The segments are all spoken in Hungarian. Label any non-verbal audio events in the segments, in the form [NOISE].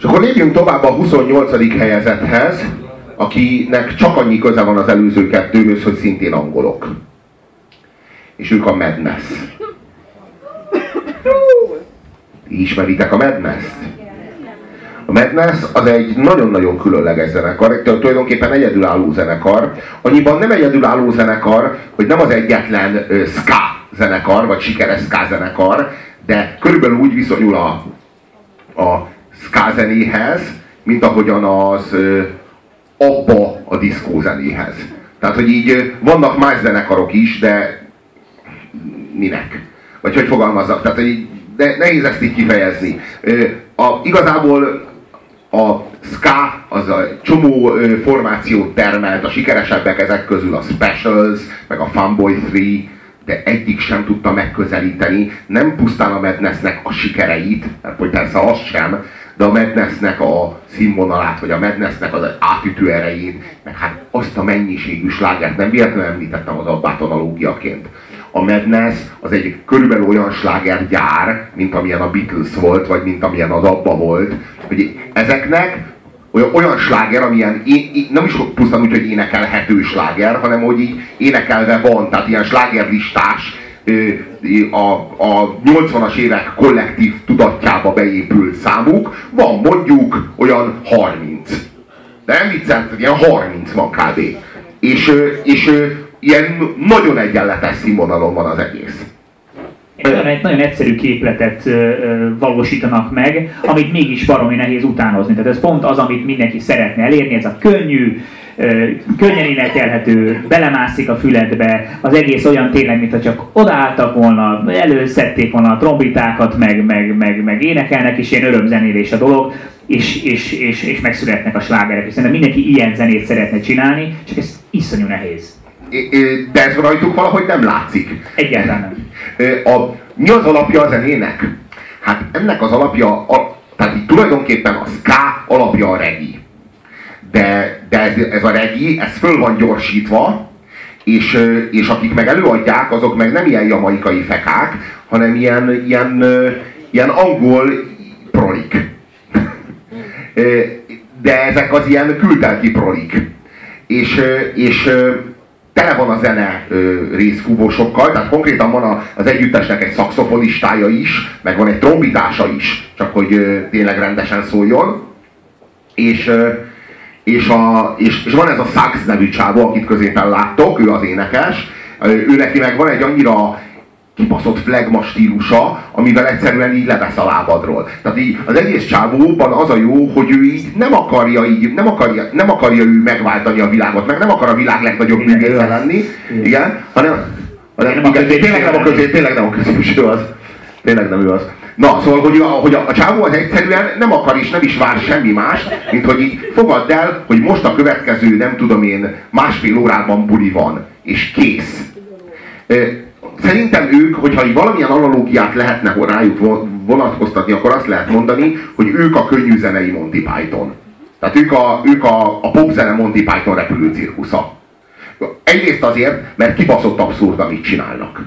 És akkor lépjünk tovább a 28. helyezethez, akinek csak annyi köze van az előző kettőhöz, hogy szintén angolok. És ők a Madness. Ismeritek a Madness-t? A Madness az egy nagyon-nagyon különleges zenekar, tulajdonképpen egyedülálló zenekar. Annyiban nem egyedülálló zenekar, hogy nem az egyetlen uh, ska zenekar, vagy sikeres ska zenekar, de körülbelül úgy viszonyul a, a ska zenéhez, mint ahogyan az abba a diszkó zenéhez. Tehát, hogy így vannak más zenekarok is, de minek? Vagy hogy fogalmazzak? Tehát, hogy de nehéz ezt így kifejezni. A, igazából a ska az a csomó formációt termelt, a sikeresebbek ezek közül a Specials, meg a Funboy 3, de egyik sem tudta megközelíteni, nem pusztán a Madnessnek a sikereit, mert hogy persze az sem, de a Madnessnek a színvonalát, vagy a Madnessnek az átütő erejét, meg hát azt a mennyiségű slágert nem véletlenül említettem az abbát analógiaként. A Madness az egy körülbelül olyan slágergyár, mint amilyen a Beatles volt, vagy mint amilyen az Abba volt, hogy ezeknek olyan, olyan sláger, amilyen én, én, nem is pusztán úgy, hogy énekelhető sláger, hanem hogy így énekelve van, tehát ilyen slágerlistás, a, a 80-as évek kollektív tudatjába beépült számuk, van mondjuk olyan 30. De nem viccelt, ilyen 30 van kb. És, és ilyen nagyon egyenletes színvonalon van az egész. Egy nagyon, egy nagyon egyszerű képletet valósítanak meg, amit mégis baromi nehéz utánozni. Tehát ez pont az, amit mindenki szeretne elérni, ez a könnyű, könnyen énekelhető, belemászik a füledbe, az egész olyan tényleg, mintha csak odaálltak volna, előszedték volna a trombitákat, meg, meg, meg, meg énekelnek, és ilyen örömzenélés a dolog, és, és, és, és megszületnek a slágerek. És szerintem mindenki ilyen zenét szeretne csinálni, csak ez iszonyú nehéz. De ez rajtuk valahogy nem látszik. Egyáltalán nem. A, mi az alapja a zenének? Hát ennek az alapja, a, tehát így tulajdonképpen a ska alapja a regi. De, de ez, ez a regi, ez föl van gyorsítva, és, és akik meg előadják, azok meg nem ilyen jamaikai fekák, hanem ilyen, ilyen, ilyen angol prolik. [LAUGHS] De ezek az ilyen kültelki prolik. És, és tele van a zene részfúvósokkal, tehát konkrétan van az együttesnek egy szakszofonistája is, meg van egy trombitása is, csak hogy tényleg rendesen szóljon. És, és, a, és, és van ez a Sax nevű csávó, akit középen láttok, ő az énekes, ő neki meg van egy annyira kibaszott flagma stílusa, amivel egyszerűen így levesz a lábadról. Tehát így az egész csávóban az a jó, hogy ő így nem akarja így, nem akarja, nem akarja ő megváltani a világot, meg nem akar a világ legnagyobb művésze lenni, igen, hanem, hanem nem igen, tényleg nem a közé, tényleg nem a középső az. Tényleg nem ő az. Na, szóval, hogy a, hogy a, a csávó az egyszerűen nem akar és nem is vár semmi más, mint hogy így fogadd el, hogy most a következő, nem tudom én, másfél órában buli van, és kész szerintem ők, hogyha így valamilyen analógiát lehetne rájuk vonatkoztatni, akkor azt lehet mondani, hogy ők a könnyű zenei Monty Python. Tehát ők a, ők a, a popzene Monty Python repülő cirkusza. Egyrészt azért, mert kibaszott abszurd, amit csinálnak.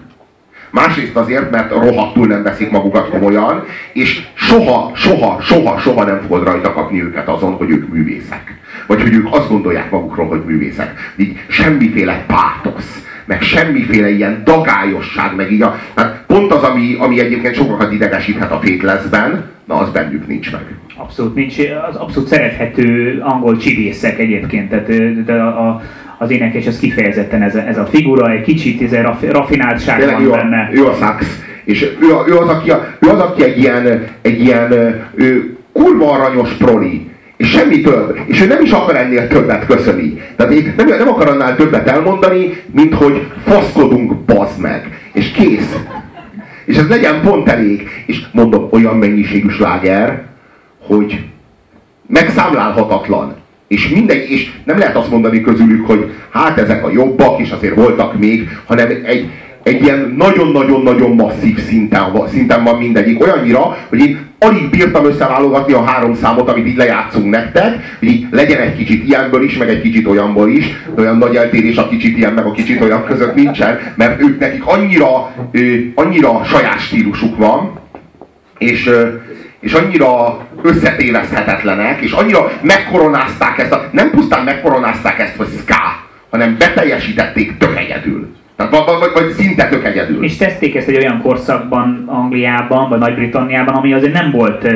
Másrészt azért, mert rohadtul nem veszik magukat komolyan, és soha, soha, soha, soha nem fogod rajta kapni őket azon, hogy ők művészek. Vagy hogy ők azt gondolják magukról, hogy művészek. Így semmiféle pátosz meg semmiféle ilyen dagályosság, meg így a, hát pont az, ami, ami egyébként sokakat idegesíthet a fétleszben, na az bennük nincs meg. Abszolút nincs, az abszolút szerethető angol csibészek egyébként, tehát de a, a az énekes, ez kifejezetten ez a, ez a figura, egy kicsit ez a rafináltság Tényleg van ő benne. A, ő a sax, és ő, ő, az, aki, ő az, aki egy ilyen, egy ilyen ő, kurva aranyos proli, és semmi több. És ő nem is akar ennél többet köszöni. Tehát én nem, nem akar annál többet elmondani, mint hogy faszkodunk, bazd meg. És kész. És ez legyen pont elég. És mondom, olyan mennyiségű sláger, hogy megszámlálhatatlan. És mindegy, és nem lehet azt mondani közülük, hogy hát ezek a jobbak, és azért voltak még, hanem egy, egy ilyen nagyon-nagyon-nagyon masszív szinten, szinten van mindegyik. Olyannyira, hogy én alig bírtam összeválogatni a három számot, amit így lejátszunk nektek, hogy így legyen egy kicsit ilyenből is, meg egy kicsit olyanból is, olyan nagy eltérés a kicsit ilyen, meg a kicsit olyan között nincsen, mert ők nekik annyira, annyira saját stílusuk van, és, és annyira összetéveszthetetlenek, és annyira megkoronázták ezt, a, nem pusztán megkoronázták ezt, hogy ska, hanem beteljesítették tök egyedül. Tehát vagy, vagy, vagy szinte tök egyedül. És tették ezt egy olyan korszakban Angliában, vagy Nagy-Britanniában, ami azért nem volt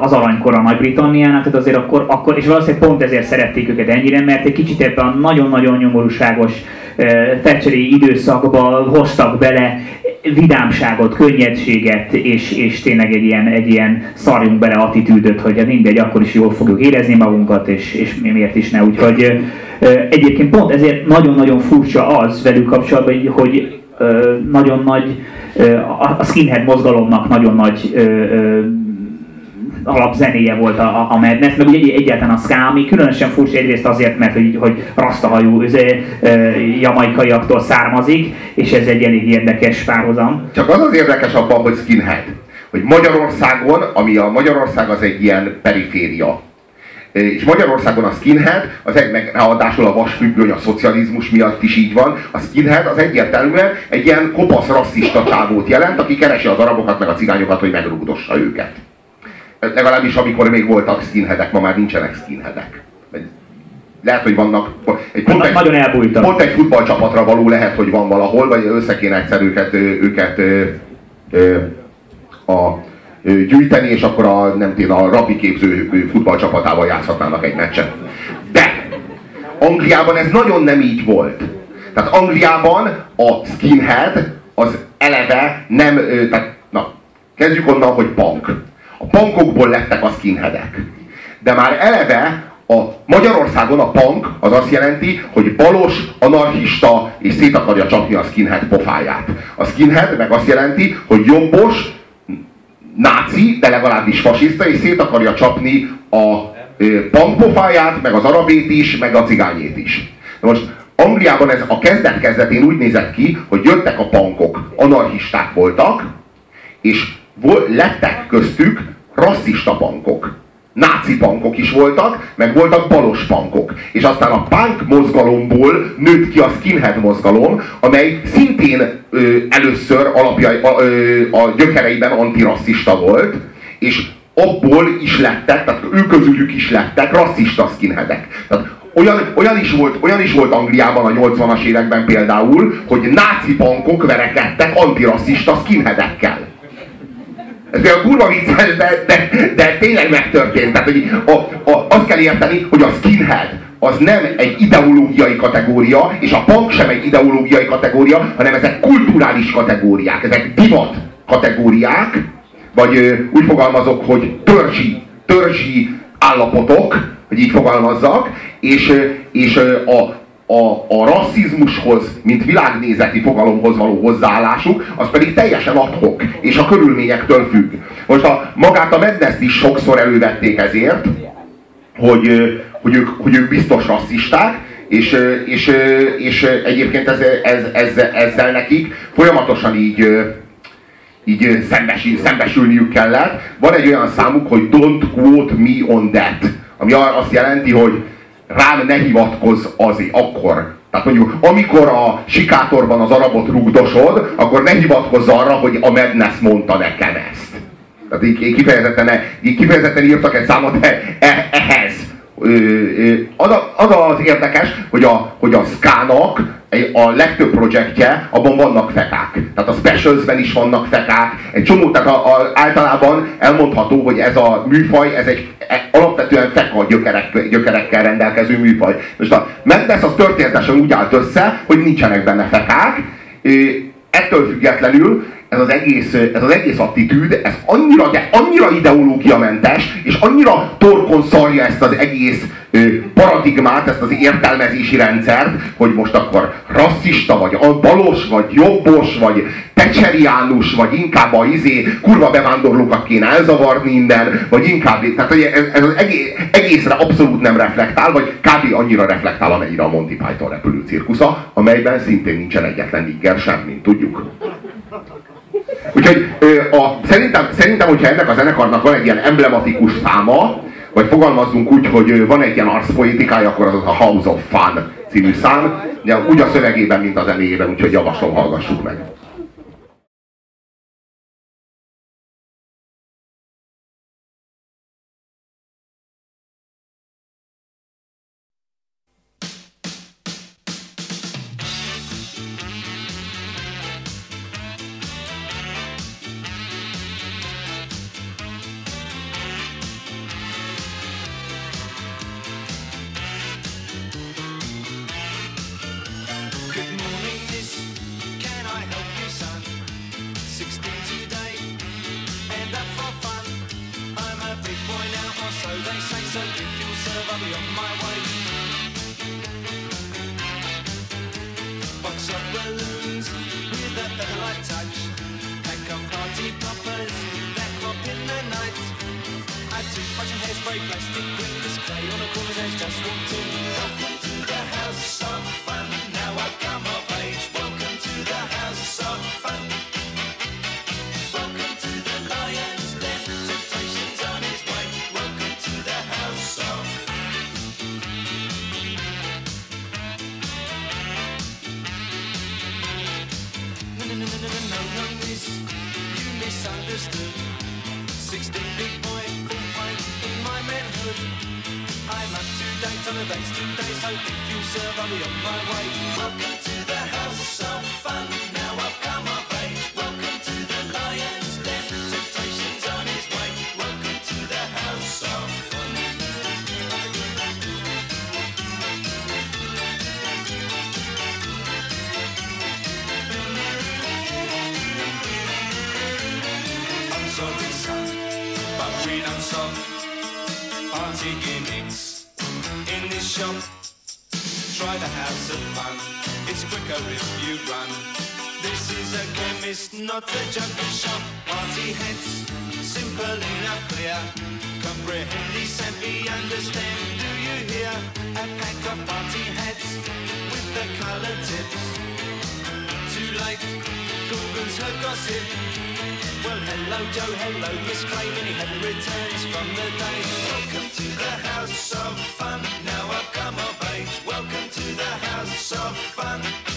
az aranykor a Nagy-Britanniának, tehát azért akkor, akkor, és valószínűleg pont ezért szerették őket ennyire, mert egy kicsit ebben a nagyon-nagyon nyomorúságos Thatcheri időszakba hoztak bele vidámságot, könnyedséget, és, és tényleg egy ilyen, egy ilyen szarjunk bele attitűdöt, hogy hát mindegy, akkor is jól fogjuk érezni magunkat, és, és miért is ne. Úgyhogy egyébként pont ezért nagyon-nagyon furcsa az velük kapcsolatban, hogy, hogy nagyon nagy, a skinhead mozgalomnak nagyon nagy alapzenéje volt a, a, a Madness, meg ugye egyáltalán a ska, ami különösen furcsa egyrészt azért, mert hogy, hogy rasztahajú jamaikaiaktól származik, és ez egy elég érdekes párhuzam. Csak az az érdekes abban, hogy skinhead, hogy Magyarországon, ami a Magyarország az egy ilyen periféria, és Magyarországon a skinhead, az egy, meg ráadásul a vasfüggöny a szocializmus miatt is így van, a skinhead az egyértelműen egy ilyen kopasz rasszista csávót jelent, aki keresi az arabokat meg a cigányokat, hogy megrúgdossa őket. Legalábbis amikor még voltak skinheadek, ma már nincsenek skinheadek. Lehet, hogy vannak. Egy, pont, egy, nagyon elbújtak. pont egy futballcsapatra való lehet, hogy van valahol, vagy össze kéne egyszer őket, őket ö, ö, a, ö, gyűjteni, és akkor a, nem tudom, a rapi képző futballcsapatával játszhatnának egy meccset. De Angliában ez nagyon nem így volt. Tehát Angliában a skinhead az eleve nem, tehát na, kezdjük onnan, hogy punk. A punkokból lettek a skinheadek. De már eleve a Magyarországon a punk az azt jelenti, hogy balos, anarchista és szét akarja csapni a skinhead pofáját. A skinhead meg azt jelenti, hogy jobbos, náci, de legalábbis fasiszta, és szét akarja csapni a punk pofáját, meg az arabét is, meg a cigányét is. De most Angliában ez a kezdet-kezdetén úgy nézett ki, hogy jöttek a pankok, anarchisták voltak, és lettek köztük rasszista bankok. Náci bankok is voltak, meg voltak balos bankok. És aztán a punk mozgalomból nőtt ki a skinhead mozgalom, amely szintén ö, először alapjai, a, ö, a gyökereiben antirasszista volt, és abból is lettek, tehát ők közülük is lettek rasszista skinheadek. Tehát olyan, olyan, is volt, olyan is volt Angliában a 80-as években például, hogy náci bankok verekedtek antirasszista skinheadekkel. Ez a kurva vicces, de, de, de tényleg megtörtént. Tehát, hogy a, a, azt kell érteni, hogy a skinhead az nem egy ideológiai kategória, és a punk sem egy ideológiai kategória, hanem ezek kulturális kategóriák, ezek divat kategóriák, vagy úgy fogalmazok, hogy törzsi, törzsi állapotok, hogy így fogalmazzak, és, és a, a, a rasszizmushoz, mint világnézeti fogalomhoz való hozzáállásuk, az pedig teljesen adhok, és a körülményektől függ. Most a, magát a medneszt is sokszor elővették ezért, hogy, hogy, ők, hogy ők biztos rasszisták, és, és, és egyébként ez, ez, ez, ezzel nekik folyamatosan így, így szembesül, szembesülniük kellett. Van egy olyan számuk, hogy don't quote me on that, ami azt jelenti, hogy rám ne hivatkozz azért akkor. Tehát mondjuk, amikor a sikátorban az arabot rugdosod, akkor ne hivatkozz arra, hogy a Madness mondta nekem ezt. Tehát így kifejezetten, így kifejezetten írtak egy számot e, e, ehhez. Az, az az érdekes, hogy a, hogy a Skának a legtöbb projektje, abban vannak fekák. Tehát a specialsben is vannak fekák. Egy csomó, tehát a, a, általában elmondható, hogy ez a műfaj, ez egy e, alapvetően feka gyökerek, gyökerekkel rendelkező műfaj. Most a Mendes az történetesen úgy állt össze, hogy nincsenek benne fekák, ettől függetlenül ez az egész, ez az egész attitűd, ez annyira, de annyira ideológiamentes, és annyira torkon szarja ezt az egész paradigmát, ezt az értelmezési rendszert, hogy most akkor rasszista, vagy balos, vagy jobbos, vagy tecseriánus, vagy inkább a izé, kurva bevándorlókat kéne elzavarni innen, vagy inkább, tehát hogy ez, ez egészre abszolút nem reflektál, vagy kb. annyira reflektál, amennyire a Monty Python repülő cirkusza, amelyben szintén nincsen egyetlen nigger sem, mint tudjuk. Úgyhogy a, szerintem, szerintem, hogyha ennek a zenekarnak van egy ilyen emblematikus száma, vagy fogalmazzunk úgy, hogy van egy ilyen arszpolitikája, akkor az a House of Fun című szám, de úgy a szövegében, mint a zenéjében, úgyhogy javaslom, hallgassuk meg. Hairspray, plastic wings, clay on a corner's edge, just walked in. Serve, I'll be on my way. Welcome to the house of fun. Now I've come of age. Welcome to the lion's den. Temptation's on his way. Welcome to the house of fun. I'm sorry, son, but we don't stop. Party gimmicks in this shop. House of fun. It's quicker if you run. This is a chemist, not a junkie shop. Party heads, simple enough, clear. Comprehend, decently understand. Do you hear? A pack of party hats with the color tips. Too late, Google's her gossip. Well, hello, Joe, hello, Miss Clay, many had returns from the day. Welcome to the house of fun. Welcome to the house of fun.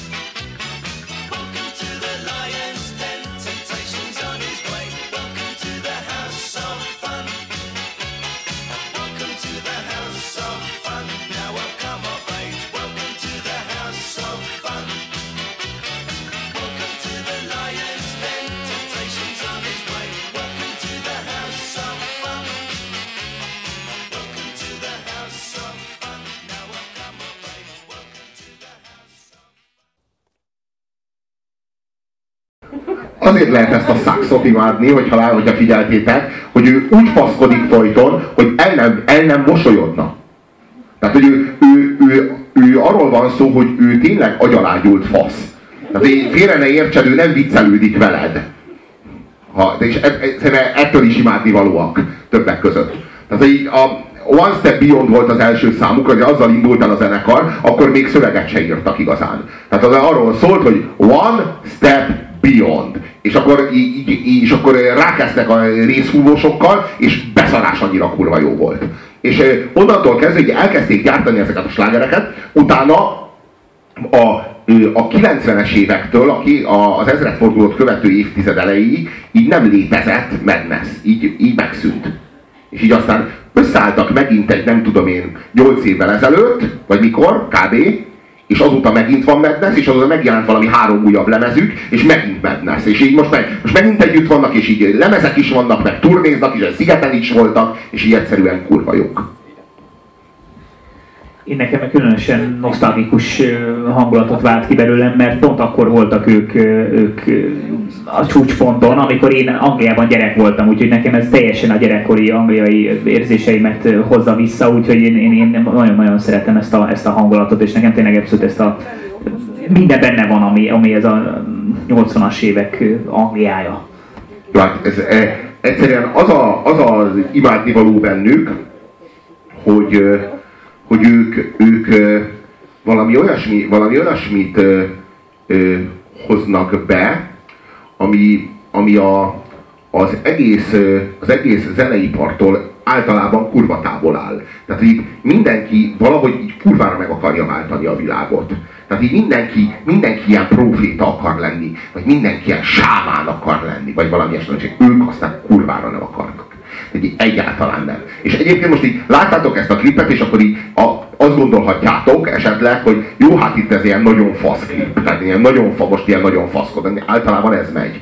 Azért lehet ezt a szakszot imádni, hogyha, lá- hogyha figyeltétek, hogy ő úgy faszkodik folyton, hogy el nem, el nem mosolyodna. Tehát, hogy ő, ő, ő, ő, arról van szó, hogy ő tényleg agyalágyult fasz. Tehát én félre ne értsed, ő nem viccelődik veled. Ha, és e, e, ettől is imádni valóak többek között. Tehát hogy a One Step Beyond volt az első számuk, hogy azzal indult el a zenekar, akkor még szöveget se írtak igazán. Tehát az arról szólt, hogy One Step Beyond. És akkor, így, így, és akkor rákezdtek a részhúvósokkal, és beszarás annyira kurva jó volt. És eh, onnantól kezdve, hogy elkezdték gyártani ezeket a slágereket, utána a, a 90-es évektől aki az ezredfordulót követő évtized elejéig így nem létezett Madness, így, így megszűnt. És így aztán összeálltak megint egy nem tudom én 8 évvel ezelőtt, vagy mikor, kb. És azóta megint van Madness, és azóta megjelent valami három újabb lemezük, és megint Madness. És így most, meg, most megint együtt vannak, és így lemezek is vannak, meg turnéznak is, szigeten is voltak, és így egyszerűen kurva jók. Én nekem különösen nosztalgikus hangulatot vált ki belőlem, mert pont akkor voltak ők, ők a csúcsponton, amikor én Angliában gyerek voltam, úgyhogy nekem ez teljesen a gyerekkori angliai érzéseimet hozza vissza, úgyhogy én, én, én nagyon-nagyon szeretem ezt a, ezt a hangulatot, és nekem tényleg abszolút ezt a minden benne van, ami, ami ez a 80-as évek Angliája. Jó, hát ez, e, egyszerűen az, a, az az imádnivaló bennük, hogy, hogy ők, ők valami, olyasmi, valami olyasmit ö, ö, hoznak be, ami, ami a, az, egész, az egész zeneipartól általában kurva távol áll. Tehát így mindenki valahogy így kurvára meg akarja váltani a világot. Tehát így mindenki, mindenki ilyen proféta akar lenni, vagy mindenki ilyen sámán akar lenni, vagy valami ilyesmi, ők aztán kurvára nem akarnak. Egyáltalán nem. És egyébként most így láttátok ezt a klipet, és akkor így a, azt gondolhatjátok esetleg, hogy jó, hát itt ez ilyen nagyon fasz klip, tehát ilyen nagyon fa, most ilyen nagyon faszkod, általában ez megy.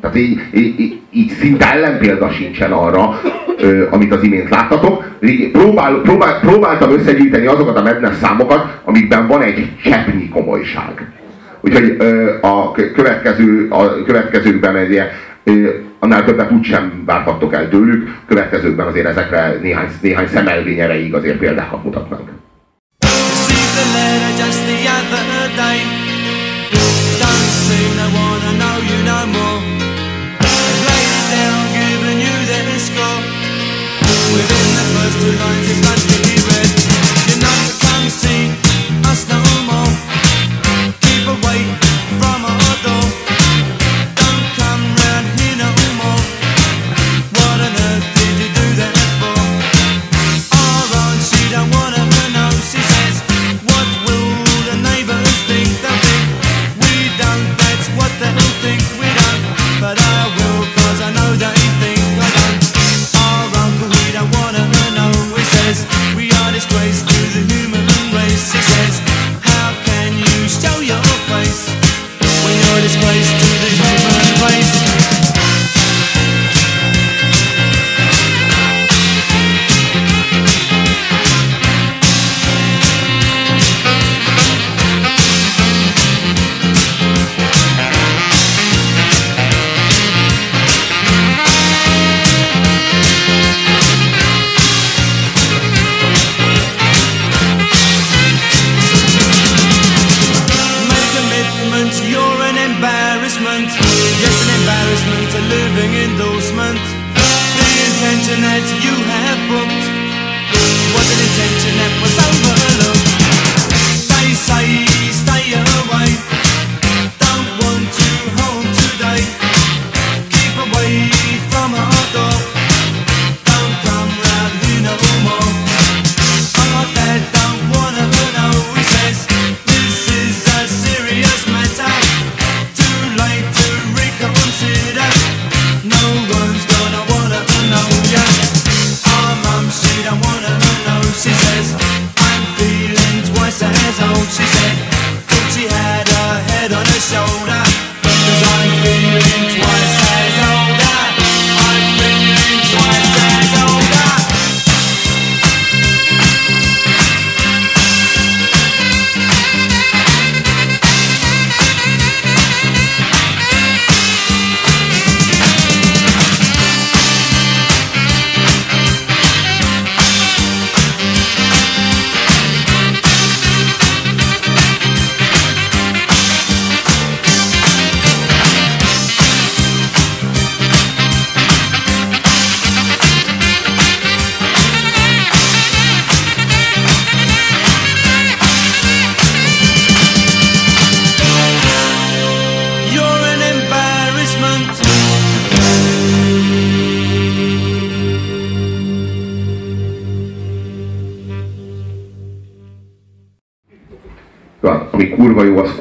Tehát így, így, így, szinte ellenpélda sincsen arra, ö, amit az imént láttatok. Így próbál, próbál, próbáltam összegyűjteni azokat a Madness számokat, amikben van egy cseppnyi komolyság. Úgyhogy ö, a következő, a következőkben egy ilyen annál többet úgysem várhattok el tőlük, következőkben azért ezekre néhány, néhány szemelvény erejéig azért példákat. Don't seem to wanna know you no more.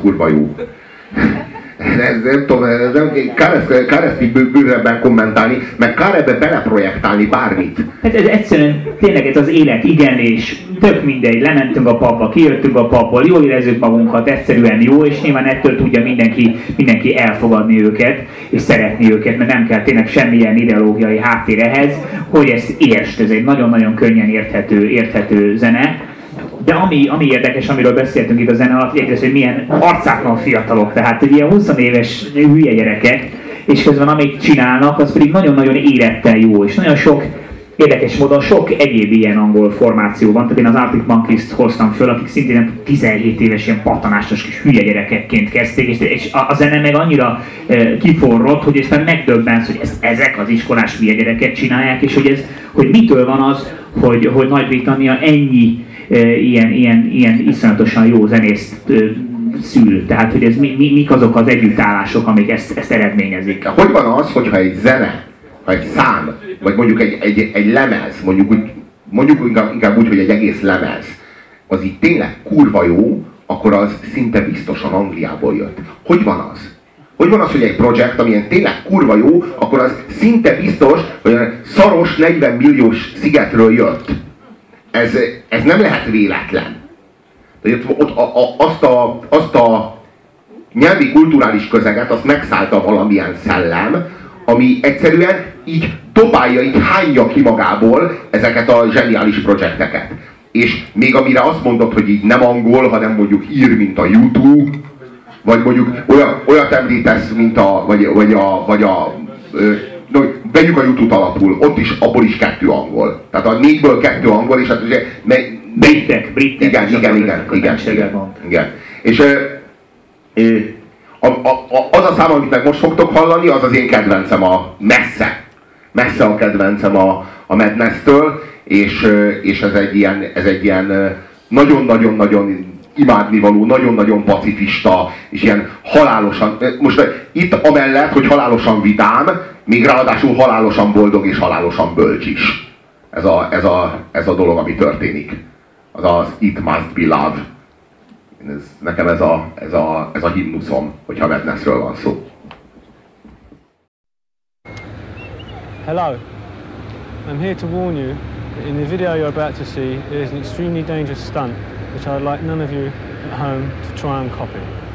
Kurva jó. Ez, nem tudom, ez nem, kár, kár ezt így bő- bővebben kommentálni, meg kár ebbe beleprojektálni bármit. Hát ez egyszerűen tényleg ez az élet igenlés, tök mindegy, lementünk a papba, kijöttünk a papból, jól érezzük magunkat, egyszerűen jó, és nyilván ettől tudja mindenki, mindenki elfogadni őket, és szeretni őket, mert nem kell tényleg semmilyen ideológiai háttér ehhez, hogy ezt értsd, ez egy nagyon-nagyon könnyen érthető, érthető zene. De ami, ami érdekes, amiről beszéltünk itt a zene alatt, egyrészt, hogy milyen arcátlan fiatalok, tehát hogy ilyen 20 éves hülye gyerekek, és közben amit csinálnak, az pedig nagyon-nagyon érettel jó, és nagyon sok Érdekes módon sok egyéb ilyen angol formáció van, tehát én az Arctic Monkeys-t hoztam föl, akik szintén 17 éves ilyen patanásos kis hülye gyerekekként kezdték, és, és a, a zene meg annyira e, kiforrott, hogy aztán megdöbbensz, hogy ez, ezek az iskolás hülye gyerekek csinálják, és hogy, ez, hogy mitől van az, hogy, hogy Nagy-Britannia ennyi ilyen, ilyen, ilyen iszonyatosan jó zenészt szül. Tehát, hogy ez mi, mi, mik azok az együttállások, amik ezt, ezt eredményezik. Hogy van az, hogyha egy zene, ha egy szám, vagy mondjuk egy, egy, egy lemez, mondjuk, úgy, mondjuk inkább, inkább úgy, hogy egy egész lemez, az így tényleg kurva jó, akkor az szinte biztosan Angliából jött. Hogy van az? Hogy van az, hogy egy projekt, amilyen tényleg kurva jó, akkor az szinte biztos, hogy a szaros 40 milliós szigetről jött. Ez, ez nem lehet véletlen. De ott, a, a, azt, a, azt a nyelvi kulturális közeget, azt megszállta valamilyen szellem, ami egyszerűen így dobálja, így hányja ki magából ezeket a zseniális projekteket. És még amire azt mondod, hogy így nem angol, hanem mondjuk ír, mint a YouTube, vagy mondjuk olyan, olyat említesz, mint a, vagy, vagy a, vagy a ö, vegyük a YouTube alapul, ott is, abból is kettő angol. Tehát a négyből kettő angol, és hát ugye... Me, Britek, britek. igen, igen, igen, igen, igen, igen. És a, a, a, az a szám, amit meg most fogtok hallani, az az én kedvencem a messze. Messze a kedvencem a, a Madness-től, és, és ez egy ilyen, ez egy ilyen nagyon-nagyon-nagyon imádnivaló, nagyon-nagyon pacifista, és ilyen halálosan, most ö, itt amellett, hogy halálosan vidám, még ráadásul halálosan boldog és halálosan bölcs is. Ez a, ez a, ez a dolog, ami történik. Az az It Must Be Love. Ez, nekem ez a, ez, a, ez a himnuszom, hogyha Madnessről van szó. Hello. I'm here to warn you that in the video you're about to see there is an extremely dangerous stunt which I'd like none of you at home to try and copy.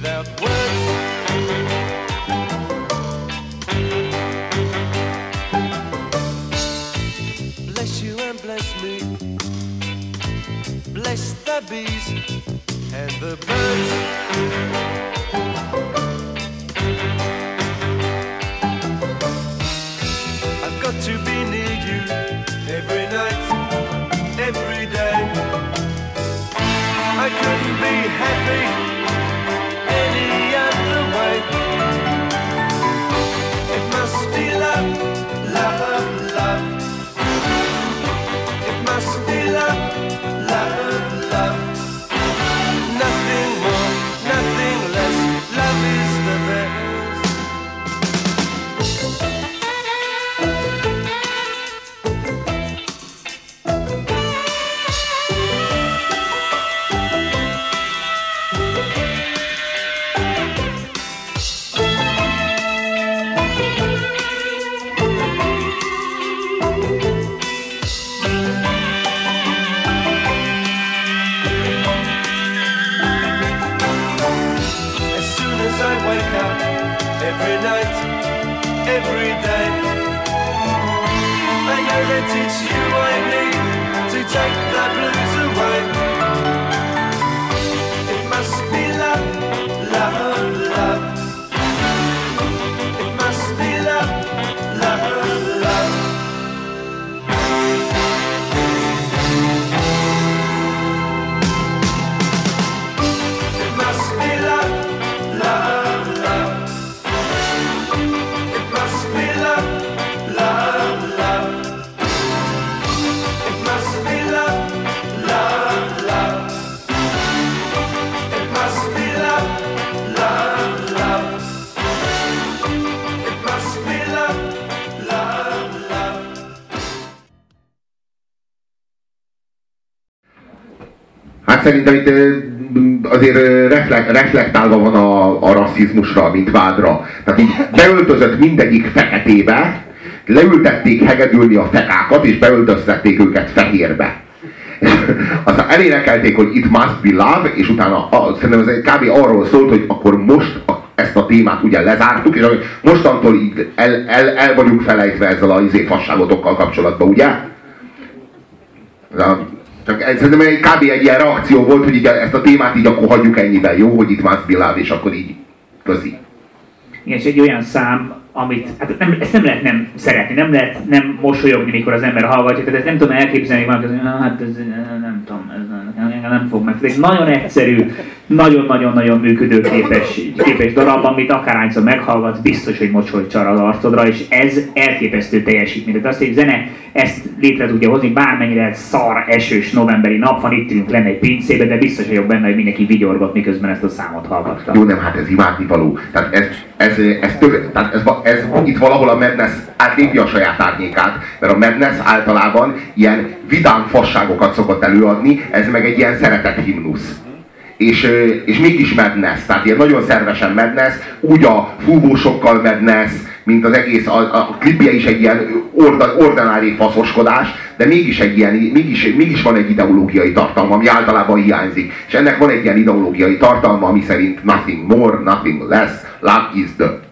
Without words? Bless you and bless me. Bless the bees and the birds. I've got to be near you every night, every day. I couldn't be happy it's you I need to take the blues away. Szerintem itt azért ö, reflek, reflektálva van a, a rasszizmusra, mint vádra. Tehát így beöltözött mindegyik feketébe, leültették hegedülni a fekákat, és beöltöztették őket fehérbe. [LAUGHS] Aztán elénekelték, hogy it must be love, és utána a, szerintem ez kb. arról szólt, hogy akkor most a, ezt a témát ugye lezártuk, és mostantól így el, el, el vagyunk felejtve ezzel a izé fasságotokkal kapcsolatban, ugye? Csak ez szerintem egy kb. egy ilyen reakció volt, hogy így ezt a témát így akkor hagyjuk ennyiben, jó, hogy itt must be és akkor így közi. Igen, és egy olyan szám, amit, hát nem, ezt nem lehet nem szeretni, nem lehet nem mosolyogni, mikor az ember hallgatja, tehát ezt nem tudom elképzelni, hogy hát ez, nem tudom, ez nem, nem fog meg. Ez nagyon egyszerű, nagyon-nagyon-nagyon működőképes képes darab, amit akárhányszor meghallgatsz, biztos, hogy mosoly csar az arcodra, és ez elképesztő teljesítmény. Tehát azt, hogy zene ezt létre tudja hozni, bármennyire szar, esős novemberi nap van, itt ülünk lenne egy pincébe, de biztos vagyok benne, hogy mindenki vigyorgott, miközben ezt a számot hallgatta. Jó, nem, hát ez imádnivaló. Tehát ez, ez, ez, több, tehát ez, ez, itt valahol a Madness átlépi a saját árnyékát, mert a Madness általában ilyen vidám fasságokat szokott előadni, ez meg egy ilyen szeretett himnusz és, és mégis Madness, tehát ilyen nagyon szervesen Madness, úgy a fúvósokkal Madness, mint az egész, a, a klipje is egy ilyen orda, ordinári faszoskodás, de mégis, egy ilyen, mégis, mégis van egy ideológiai tartalma, ami általában hiányzik. És ennek van egy ilyen ideológiai tartalma, ami szerint nothing more, nothing less, love is the